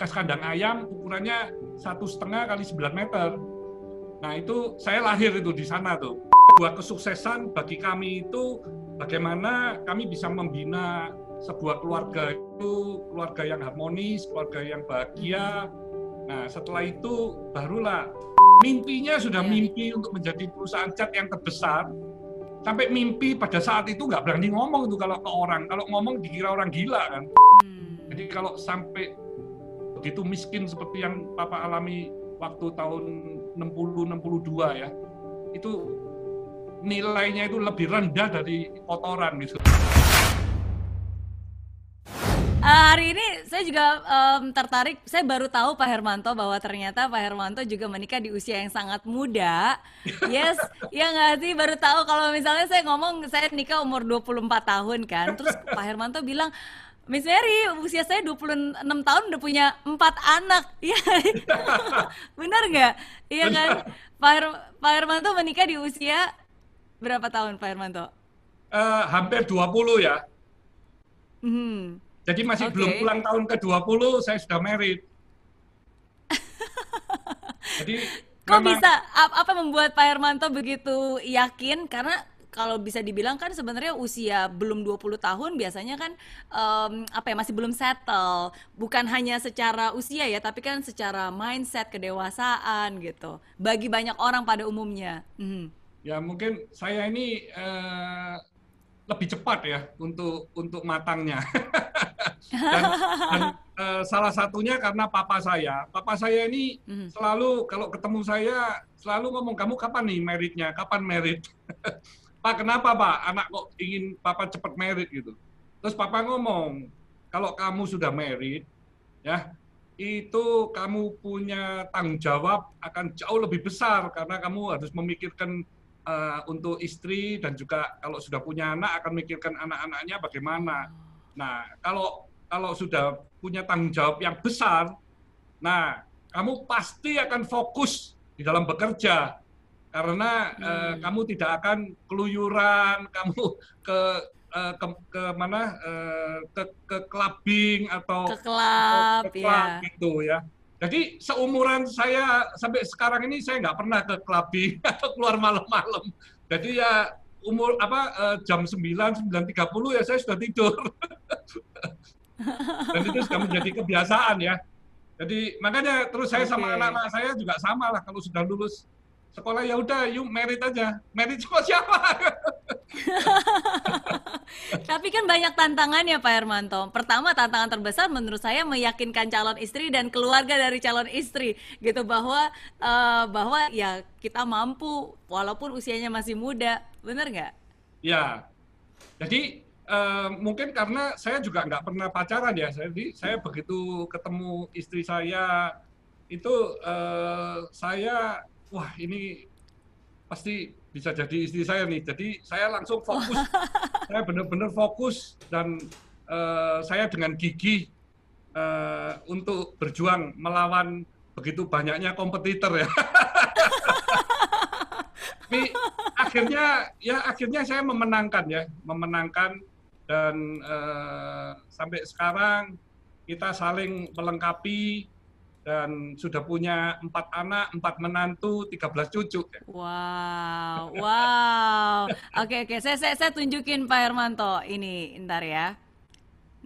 bekas kandang ayam ukurannya satu setengah kali 9 meter. Nah itu saya lahir itu di sana tuh. Sebuah kesuksesan bagi kami itu bagaimana kami bisa membina sebuah keluarga itu keluarga yang harmonis, keluarga yang bahagia. Nah setelah itu barulah mimpinya sudah iya. mimpi untuk menjadi perusahaan cat yang terbesar. Sampai mimpi pada saat itu nggak berani ngomong itu kalau ke orang. Kalau ngomong dikira orang gila kan. Hmm. Jadi kalau sampai begitu miskin seperti yang Papa alami waktu tahun 60-62 ya, itu nilainya itu lebih rendah dari kotoran gitu. Uh, hari ini saya juga um, tertarik, saya baru tahu Pak Hermanto bahwa ternyata Pak Hermanto juga menikah di usia yang sangat muda. Yes, ya nggak sih? Baru tahu kalau misalnya saya ngomong saya nikah umur 24 tahun kan. Terus Pak Hermanto bilang, Miss Mary, usia saya 26 tahun udah punya empat anak. Iya, benar nggak? Iya kan? Pak, Her Pak Hermanto menikah di usia berapa tahun Pak Hermanto? Uh, hampir 20 ya. Hmm. Jadi masih okay. belum pulang tahun ke-20 saya sudah married. Jadi Kok memang... bisa apa membuat Pak Hermanto begitu yakin karena kalau bisa dibilang kan sebenarnya usia belum 20 tahun biasanya kan um, apa ya masih belum settle bukan hanya secara usia ya tapi kan secara mindset kedewasaan gitu bagi banyak orang pada umumnya. Mm. Ya mungkin saya ini uh, lebih cepat ya untuk untuk matangnya. dan, dan uh, salah satunya karena papa saya. Papa saya ini mm. selalu kalau ketemu saya selalu ngomong kamu kapan nih meritnya, kapan merit. Pak kenapa Pak anak kok ingin Papa cepat merit gitu. Terus Papa ngomong kalau kamu sudah merit ya itu kamu punya tanggung jawab akan jauh lebih besar karena kamu harus memikirkan uh, untuk istri dan juga kalau sudah punya anak akan memikirkan anak-anaknya bagaimana. Nah, kalau kalau sudah punya tanggung jawab yang besar, nah kamu pasti akan fokus di dalam bekerja karena hmm. uh, kamu tidak akan keluyuran, kamu ke uh, ke, ke mana uh, ke ke clubbing atau ke klub, ke club ya. gitu ya. Jadi seumuran saya sampai sekarang ini saya nggak pernah ke clubbing atau keluar malam-malam. Jadi ya umur apa uh, jam 9 9.30 ya saya sudah tidur. Dan itu sudah menjadi kebiasaan ya. Jadi makanya terus saya okay. sama anak-anak saya juga sama lah kalau sudah lulus sekolah ya udah yuk merit aja. Merit sama siapa? Tapi kan banyak tantangan ya Pak Hermanto. Pertama tantangan terbesar menurut saya meyakinkan calon istri dan keluarga dari calon istri gitu. Bahwa uh, bahwa ya kita mampu walaupun usianya masih muda. Benar nggak? Ya jadi Uh, mungkin karena saya juga nggak pernah pacaran ya, jadi saya begitu ketemu istri saya itu uh, saya wah ini pasti bisa jadi istri saya nih. Jadi saya langsung fokus, saya benar-benar fokus dan uh, saya dengan gigi uh, untuk berjuang melawan begitu banyaknya kompetitor ya. Tapi akhirnya ya akhirnya saya memenangkan ya, memenangkan dan uh, sampai sekarang kita saling melengkapi dan sudah punya empat anak, empat menantu, tiga belas cucu. Wow, wow. Oke, oke. Saya, saya, saya tunjukin Pak Hermanto ini, ntar ya.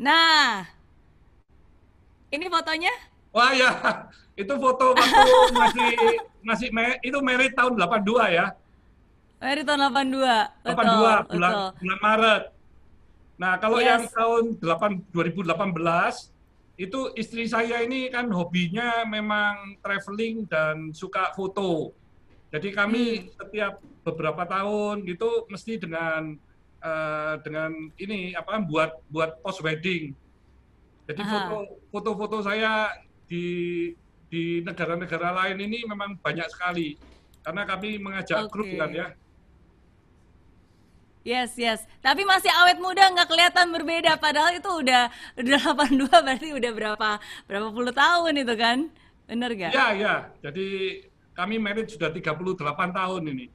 Nah, ini fotonya? Wah ya, itu foto waktu masih masih itu merit tahun 82 ya. Merit tahun 82. 82 betul, bulan betul. bulan Maret. Nah, kalau yes. yang tahun 8 2018 itu istri saya ini kan hobinya memang traveling dan suka foto. Jadi kami hmm. setiap beberapa tahun gitu mesti dengan uh, dengan ini apa buat buat post wedding. Jadi foto foto-foto saya di di negara-negara lain ini memang banyak sekali karena kami mengajak okay. grup kan ya Yes, yes. Tapi masih awet muda, nggak kelihatan berbeda. Padahal itu udah udah 82 berarti udah berapa berapa puluh tahun itu kan? Bener gak? Iya, iya. Jadi kami married sudah 38 tahun ini.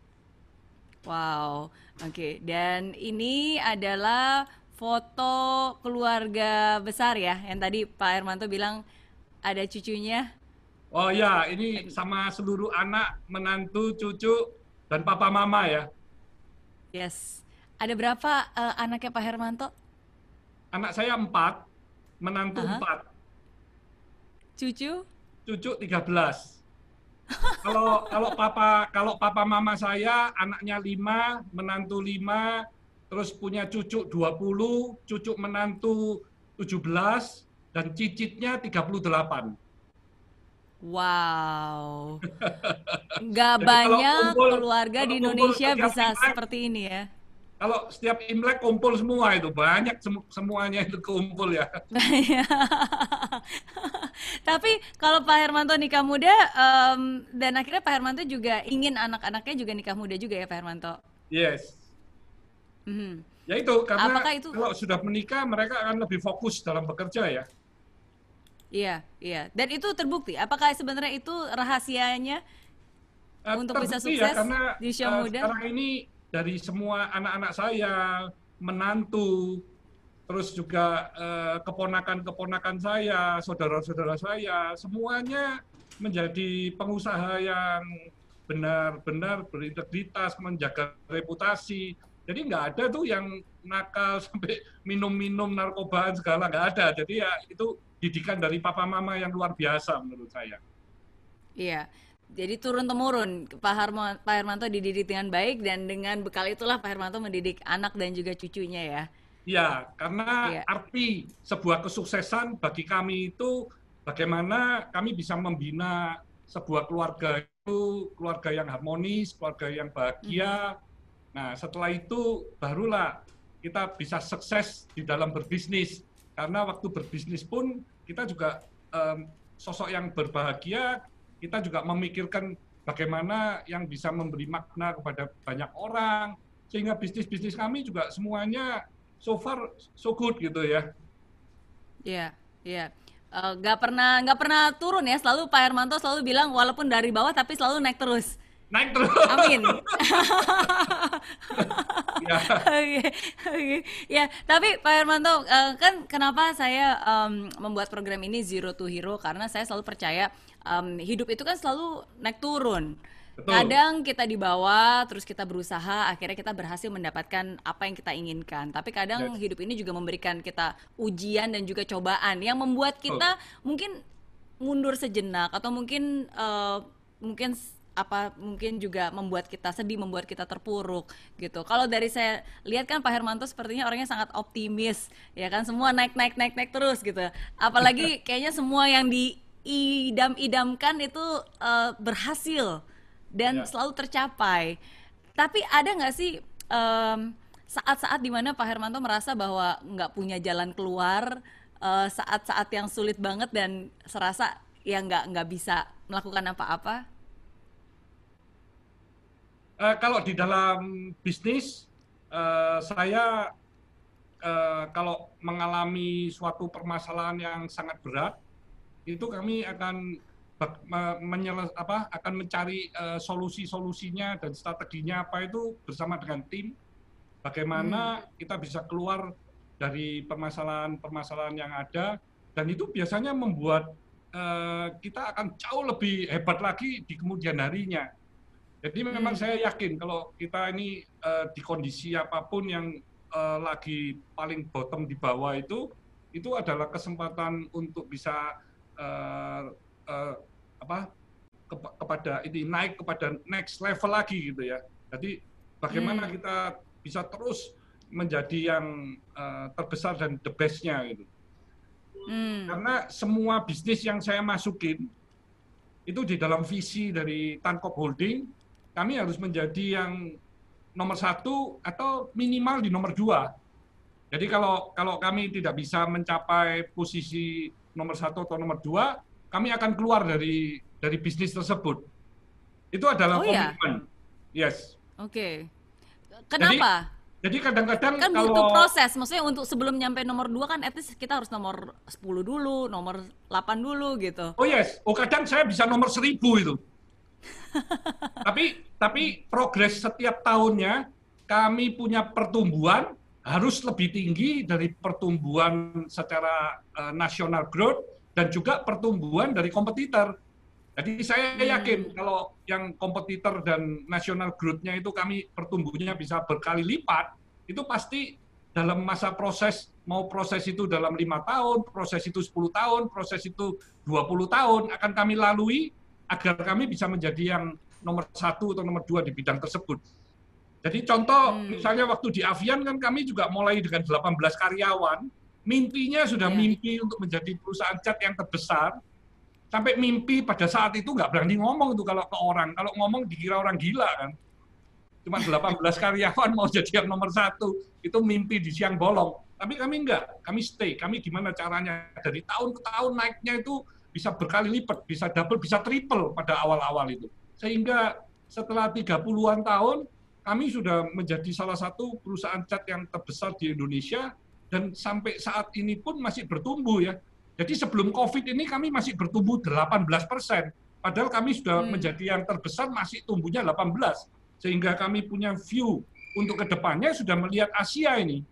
Wow, oke. Okay. Dan ini adalah foto keluarga besar ya, yang tadi Pak Hermanto bilang ada cucunya? Oh ya, ini sama seluruh anak, menantu, cucu, dan papa mama ya. Yes. Ada berapa uh, anaknya Pak Hermanto? Anak saya empat, menantu Aha. empat, Cucu? cucu tiga belas. kalau kalau papa kalau papa mama saya anaknya lima, menantu lima, terus punya cucu 20, cucu menantu 17, dan cicitnya 38. Wow. Nggak banyak kumpul- keluarga di Indonesia bisa seperti ini ya. Kalau setiap Imlek kumpul semua itu banyak semu- semuanya itu kumpul ya. Tapi kalau Pak Hermanto nikah muda, em, dan akhirnya Pak Hermanto juga ingin anak-anaknya juga nikah muda juga ya Pak Hermanto. Yes. Mhm. Ya itu karena Apakah itu- kalau sudah menikah mereka akan lebih fokus dalam bekerja ya. Iya, iya. Dan itu terbukti. Apakah sebenarnya itu rahasianya Eh, Untuk bisa terbukti sukses karena di usia eh, muda? Sekarang ini dari semua anak-anak saya, menantu, terus juga eh, keponakan-keponakan saya, saudara-saudara saya, semuanya menjadi pengusaha yang benar-benar berintegritas, menjaga reputasi. Jadi nggak ada tuh yang nakal sampai minum-minum narkobaan segala nggak ada. Jadi ya itu didikan dari papa mama yang luar biasa menurut saya. Iya. Jadi turun temurun Pak Harmo, Pak Hermanto dididik dengan baik dan dengan bekal itulah Pak Hermanto mendidik anak dan juga cucunya ya. Ya, karena Iya. arti sebuah kesuksesan bagi kami itu bagaimana kami bisa membina sebuah keluarga itu keluarga yang harmonis, keluarga yang bahagia. Nah, setelah itu barulah kita bisa sukses di dalam berbisnis. Karena waktu berbisnis pun kita juga em, sosok yang berbahagia, kita juga memikirkan bagaimana yang bisa memberi makna kepada banyak orang, sehingga bisnis-bisnis kami juga semuanya so far so good gitu ya. Iya, iya. Eh, nggak pernah nggak pernah turun ya. Selalu Pak Hermanto selalu bilang walaupun dari bawah tapi selalu naik terus. Naik terus. Amin. ya. Oke, oke. Ya, tapi Pak Hermanto, eh, kan kenapa saya em, membuat program ini Zero to Hero karena saya selalu percaya em, hidup itu kan selalu naik turun. Betul. Kadang kita di bawah, terus kita berusaha, akhirnya kita berhasil mendapatkan apa yang kita inginkan. Tapi kadang Yes. hidup ini juga memberikan kita ujian dan juga cobaan yang membuat kita mungkin mundur sejenak atau mungkin eh, mungkin apa mungkin juga membuat kita sedih, membuat kita terpuruk gitu. Kalau dari saya lihat kan Pak Hermanto sepertinya orangnya sangat optimis, ya kan semua naik naik naik naik terus gitu. Apalagi kayaknya semua yang diidam-idamkan itu eh, berhasil dan Ya. selalu tercapai. Tapi ada nggak sih saat-saat di mana Pak Hermanto merasa bahwa nggak punya jalan keluar, eh, saat-saat yang sulit banget dan serasa ya nggak nggak bisa melakukan apa-apa? Eh, kalau di dalam bisnis, eh, saya eh, kalau mengalami suatu permasalahan yang sangat berat, itu kami akan bak- me- menyele- apa, akan mencari eh, solusi-solusinya dan strateginya apa itu bersama dengan tim. Bagaimana kita bisa keluar dari permasalahan-permasalahan yang ada, dan itu biasanya membuat eh, kita akan jauh lebih hebat lagi di kemudian harinya. Jadi memang Hmm. saya yakin kalau kita ini eh, di kondisi apa pun yang eh, lagi paling bottom di bawah itu, itu adalah kesempatan untuk bisa eh, eh, apa kepa- kepada ini naik kepada next level lagi gitu ya. Jadi bagaimana Hmm. kita bisa terus menjadi yang eh, terbesar dan the best-nya gitu. Hmm. Karena semua bisnis yang saya masukin itu di dalam visi dari Tankop Holding, kami harus menjadi yang nomor satu atau minimal di nomor dua. Jadi kalau kalau kami tidak bisa mencapai posisi nomor satu atau nomor dua, kami akan keluar dari dari bisnis tersebut. Itu adalah Oh, iya? komitmen. Yes. Oke. Kenapa? Jadi kadang-kadang kan kalau butuh proses. Maksudnya untuk sebelum nyampe nomor 2 kan at least kita harus nomor 10 dulu, nomor 8 dulu gitu. Oh yes, oh kadang saya bisa nomor seribu itu. tapi tapi progres setiap tahunnya kami punya pertumbuhan harus lebih tinggi dari pertumbuhan secara eh, nasional growth dan juga pertumbuhan dari kompetitor. Jadi saya Hmm. yakin kalau yang kompetitor dan national growth-nya itu kami pertumbuhannya bisa berkali lipat, itu pasti dalam masa proses mau proses itu dalam lima tahun, proses itu 10 tahun, proses itu 20 tahun akan kami lalui agar kami bisa menjadi yang nomor satu atau nomor dua di bidang tersebut. Jadi contoh Hmm. misalnya waktu di Avian kan kami juga mulai dengan 18 karyawan, mimpinya sudah Iya. mimpi untuk menjadi perusahaan cat yang terbesar, sampai mimpi pada saat itu nggak berani ngomong tuh kalau ke orang, kalau ngomong dikira orang gila kan. Cuma 18 karyawan mau jadi yang nomor satu, itu mimpi di siang bolong. Tapi kami enggak, kami stay, kami gimana caranya dari tahun ke tahun naiknya itu bisa berkali lipat, bisa double, bisa triple pada awal-awal itu. Sehingga setelah 30-an tahun, kami sudah menjadi salah satu perusahaan cat yang terbesar di Indonesia dan sampai saat ini pun masih bertumbuh ya. Jadi sebelum COVID ini kami masih bertumbuh 18 persen. Padahal kami sudah Hmm. menjadi yang terbesar masih tumbuhnya 18. Sehingga kami punya view untuk ke depannya sudah melihat Asia ini.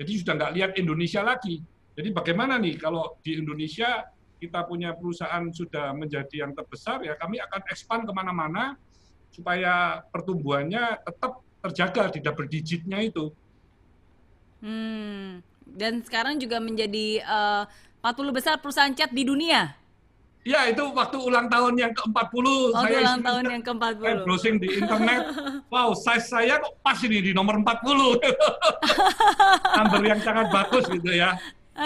Jadi sudah nggak lihat Indonesia lagi. Jadi bagaimana nih kalau di Indonesia kita punya perusahaan sudah menjadi yang terbesar, ya kami akan expand ke mana-mana supaya pertumbuhannya tetap terjaga di double digitnya itu. Hmm. Dan sekarang juga menjadi eh, 40 besar perusahaan cat di dunia. Ya itu waktu ulang tahun yang ke-40 Waktu saya ulang tahun yang saya ke-40. browsing di internet. Wow, size saya kok pas ini di nomor 40. Number yang sangat bagus gitu ya.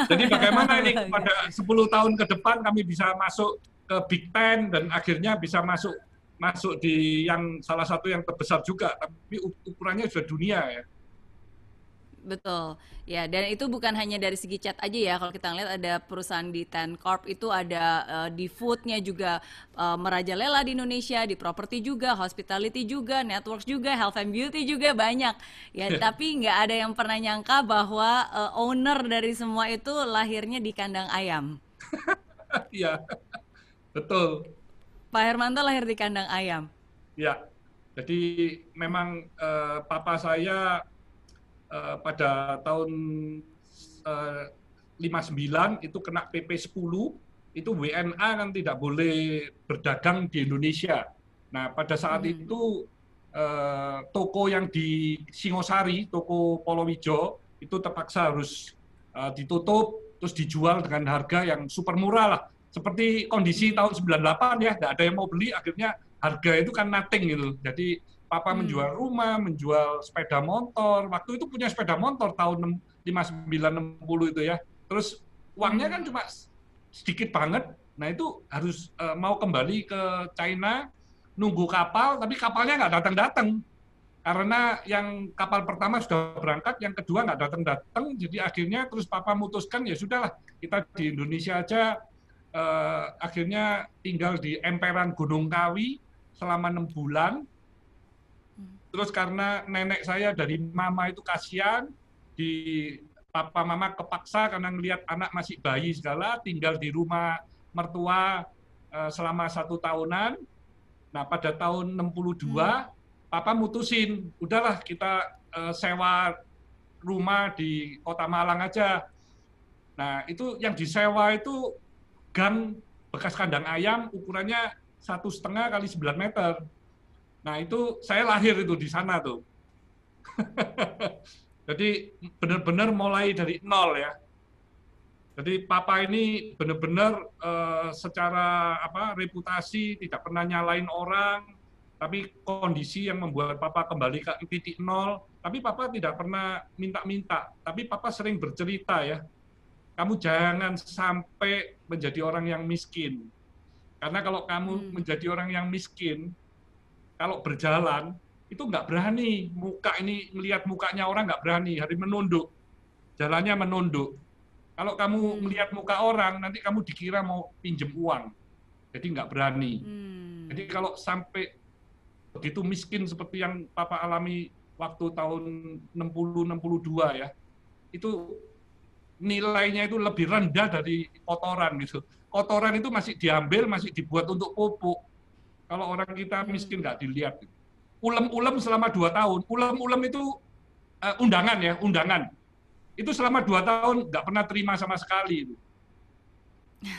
Jadi bagaimana ini pada 10 tahun ke depan kami bisa masuk ke Big Ten dan akhirnya bisa masuk masuk di yang salah satu yang terbesar juga, tapi ukurannya sudah dunia ya. Betul. Ya, dan itu bukan hanya dari segi cat aja ya. Kalau kita lihat ada perusahaan di Ten Corp itu ada eh, di foodnya juga eh, merajalela di Indonesia, di properti juga, hospitality juga, networks juga, health and beauty juga banyak. Ya, tapi nggak ada yang pernah nyangka bahwa eh, owner dari semua itu lahirnya di kandang ayam. Iya, betul. Pak Hermanto lahir di kandang ayam. Ya, jadi memang eh, papa saya eh, pada tahun eh, 59 itu kena PP 10, itu WNA kan tidak boleh berdagang di Indonesia. Nah, pada saat Hmm. itu eh, toko yang di Singosari, toko Polowijo, itu terpaksa harus eh, ditutup, terus dijual dengan harga yang super murah lah. Seperti kondisi tahun 98 ya, tidak ada yang mau beli, akhirnya harga itu kan nothing gitu. Jadi papa Hmm. menjual rumah, menjual sepeda motor. Waktu itu punya sepeda motor tahun 5960 itu ya. Terus uangnya kan cuma sedikit banget. Nah itu harus eh, mau kembali ke China, nunggu kapal, tapi kapalnya nggak datang-datang. Karena yang kapal pertama sudah berangkat, yang kedua nggak datang-datang, jadi akhirnya terus papa memutuskan ya sudahlah kita di Indonesia aja eh, akhirnya tinggal di emperan Gunung Kawi selama enam bulan. Terus karena nenek saya dari mama itu kasihan, di papa mama kepaksa karena ngelihat anak masih bayi segala, tinggal di rumah mertua eh, selama satu tahunan. Nah pada tahun 62, papa mutusin, udahlah kita eh, sewa rumah di kota Malang aja. Nah itu yang disewa itu gang bekas kandang ayam ukurannya satu setengah kali 9 meter. Nah itu saya lahir itu di sana tuh. Jadi benar-benar mulai dari nol ya. Jadi papa ini benar-benar eh, secara apa reputasi tidak pernah nyalain orang, tapi kondisi yang membuat papa kembali ke titik nol. Tapi papa tidak pernah minta-minta, tapi papa sering bercerita ya. Kamu jangan sampai menjadi orang yang miskin. Karena kalau kamu Hmm. menjadi orang yang miskin, kalau berjalan itu nggak berani muka ini melihat mukanya orang nggak berani hari menunduk jalannya menunduk kalau kamu Hmm. melihat muka orang nanti kamu dikira mau pinjem uang jadi nggak berani Hmm. jadi kalau sampai begitu miskin seperti yang papa alami waktu tahun 60 62 ya itu nilainya itu lebih rendah dari kotoran gitu kotoran itu masih diambil masih dibuat untuk pupuk kalau orang kita miskin nggak dilihat. Ulem-ulem selama dua tahun. Ulem-ulem itu eh, undangan ya, undangan. Itu selama dua tahun nggak pernah terima sama sekali. Itu.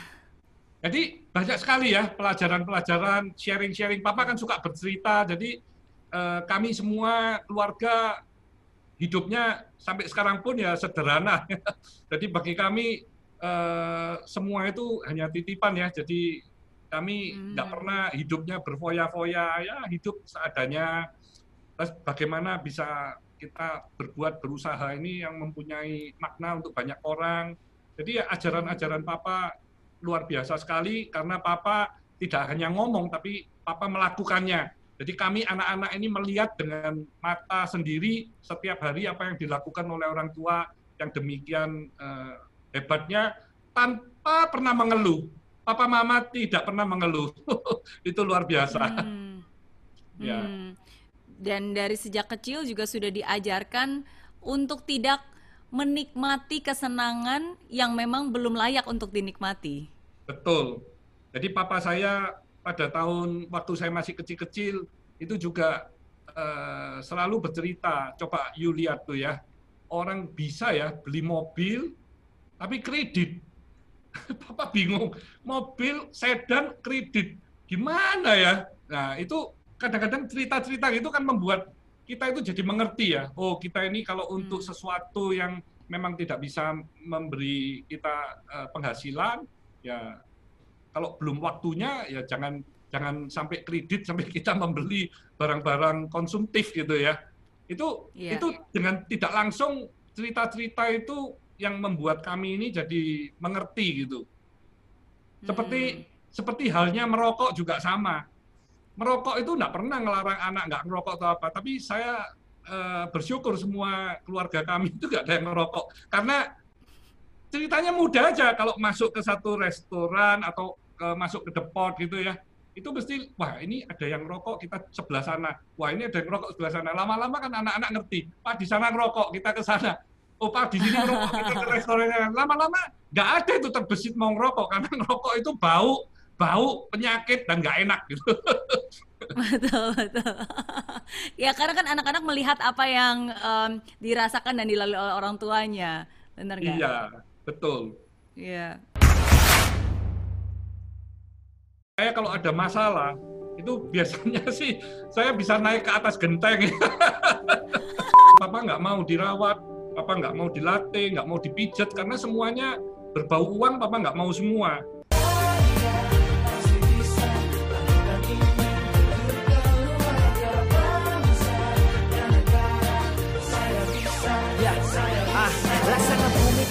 Jadi banyak sekali ya pelajaran-pelajaran, sharing-sharing. Papa kan suka bercerita, jadi eh, kami semua keluarga hidupnya sampai sekarang pun ya sederhana. jadi bagi kami eh, semua itu hanya titipan ya. Jadi kami nggak Hmm. pernah hidupnya berfoya-foya, ya hidup seadanya. Terus bagaimana bisa kita berbuat berusaha ini yang mempunyai makna untuk banyak orang. Jadi ya ajaran-ajaran Papa luar biasa sekali karena Papa tidak hanya ngomong tapi Papa melakukannya. Jadi kami anak-anak ini melihat dengan mata sendiri setiap hari apa yang dilakukan oleh orang tua yang demikian eh, hebatnya tanpa pernah mengeluh. Papa Mama tidak pernah mengeluh. Itu luar biasa. Hmm. Ya. Hmm. Dan dari sejak kecil juga sudah diajarkan untuk tidak menikmati kesenangan yang memang belum layak untuk dinikmati. Betul. Jadi papa saya pada tahun waktu saya masih kecil-kecil itu juga eh, selalu bercerita. Coba you lihat tuh ya, orang bisa ya beli mobil tapi kredit. papa bingung, mobil sedan kredit, gimana ya? Nah itu kadang-kadang cerita-cerita itu kan membuat kita itu jadi mengerti ya. Oh kita ini kalau untuk Hmm. sesuatu yang memang tidak bisa memberi kita eh, penghasilan, ya kalau belum waktunya ya jangan jangan sampai kredit sampai kita membeli barang-barang konsumtif gitu ya. Itu Iya. itu dengan tidak langsung cerita-cerita itu yang membuat kami ini jadi mengerti gitu. Seperti seperti halnya merokok juga sama. Merokok itu enggak pernah ngelarang anak nggak ngerokok atau apa, tapi saya eh, bersyukur semua keluarga kami itu nggak ada yang ngerokok karena ceritanya mudah aja kalau masuk ke satu restoran atau ke, masuk ke depot gitu ya itu mesti wah ini ada yang ngerokok kita sebelah sana wah ini ada yang ngerokok sebelah sana lama-lama kan anak-anak ngerti pak di sana ngerokok kita ke sana oh pak di sini ngerokok kita ke restorannya lama-lama nggak ada itu terbesit mau ngerokok karena ngerokok itu bau bau penyakit dan nggak enak gitu Betul, betul. Ya, karena kan anak-anak melihat apa yang em, dirasakan dan dilalui oleh orang tuanya. Benar nggak? iya betul Iya. Saya kalau ada masalah itu biasanya sih saya bisa naik ke atas genteng. Papa nggak mau dirawat, Papa nggak mau dilatih, nggak mau dipijat karena semuanya berbau uang. Papa nggak mau semua.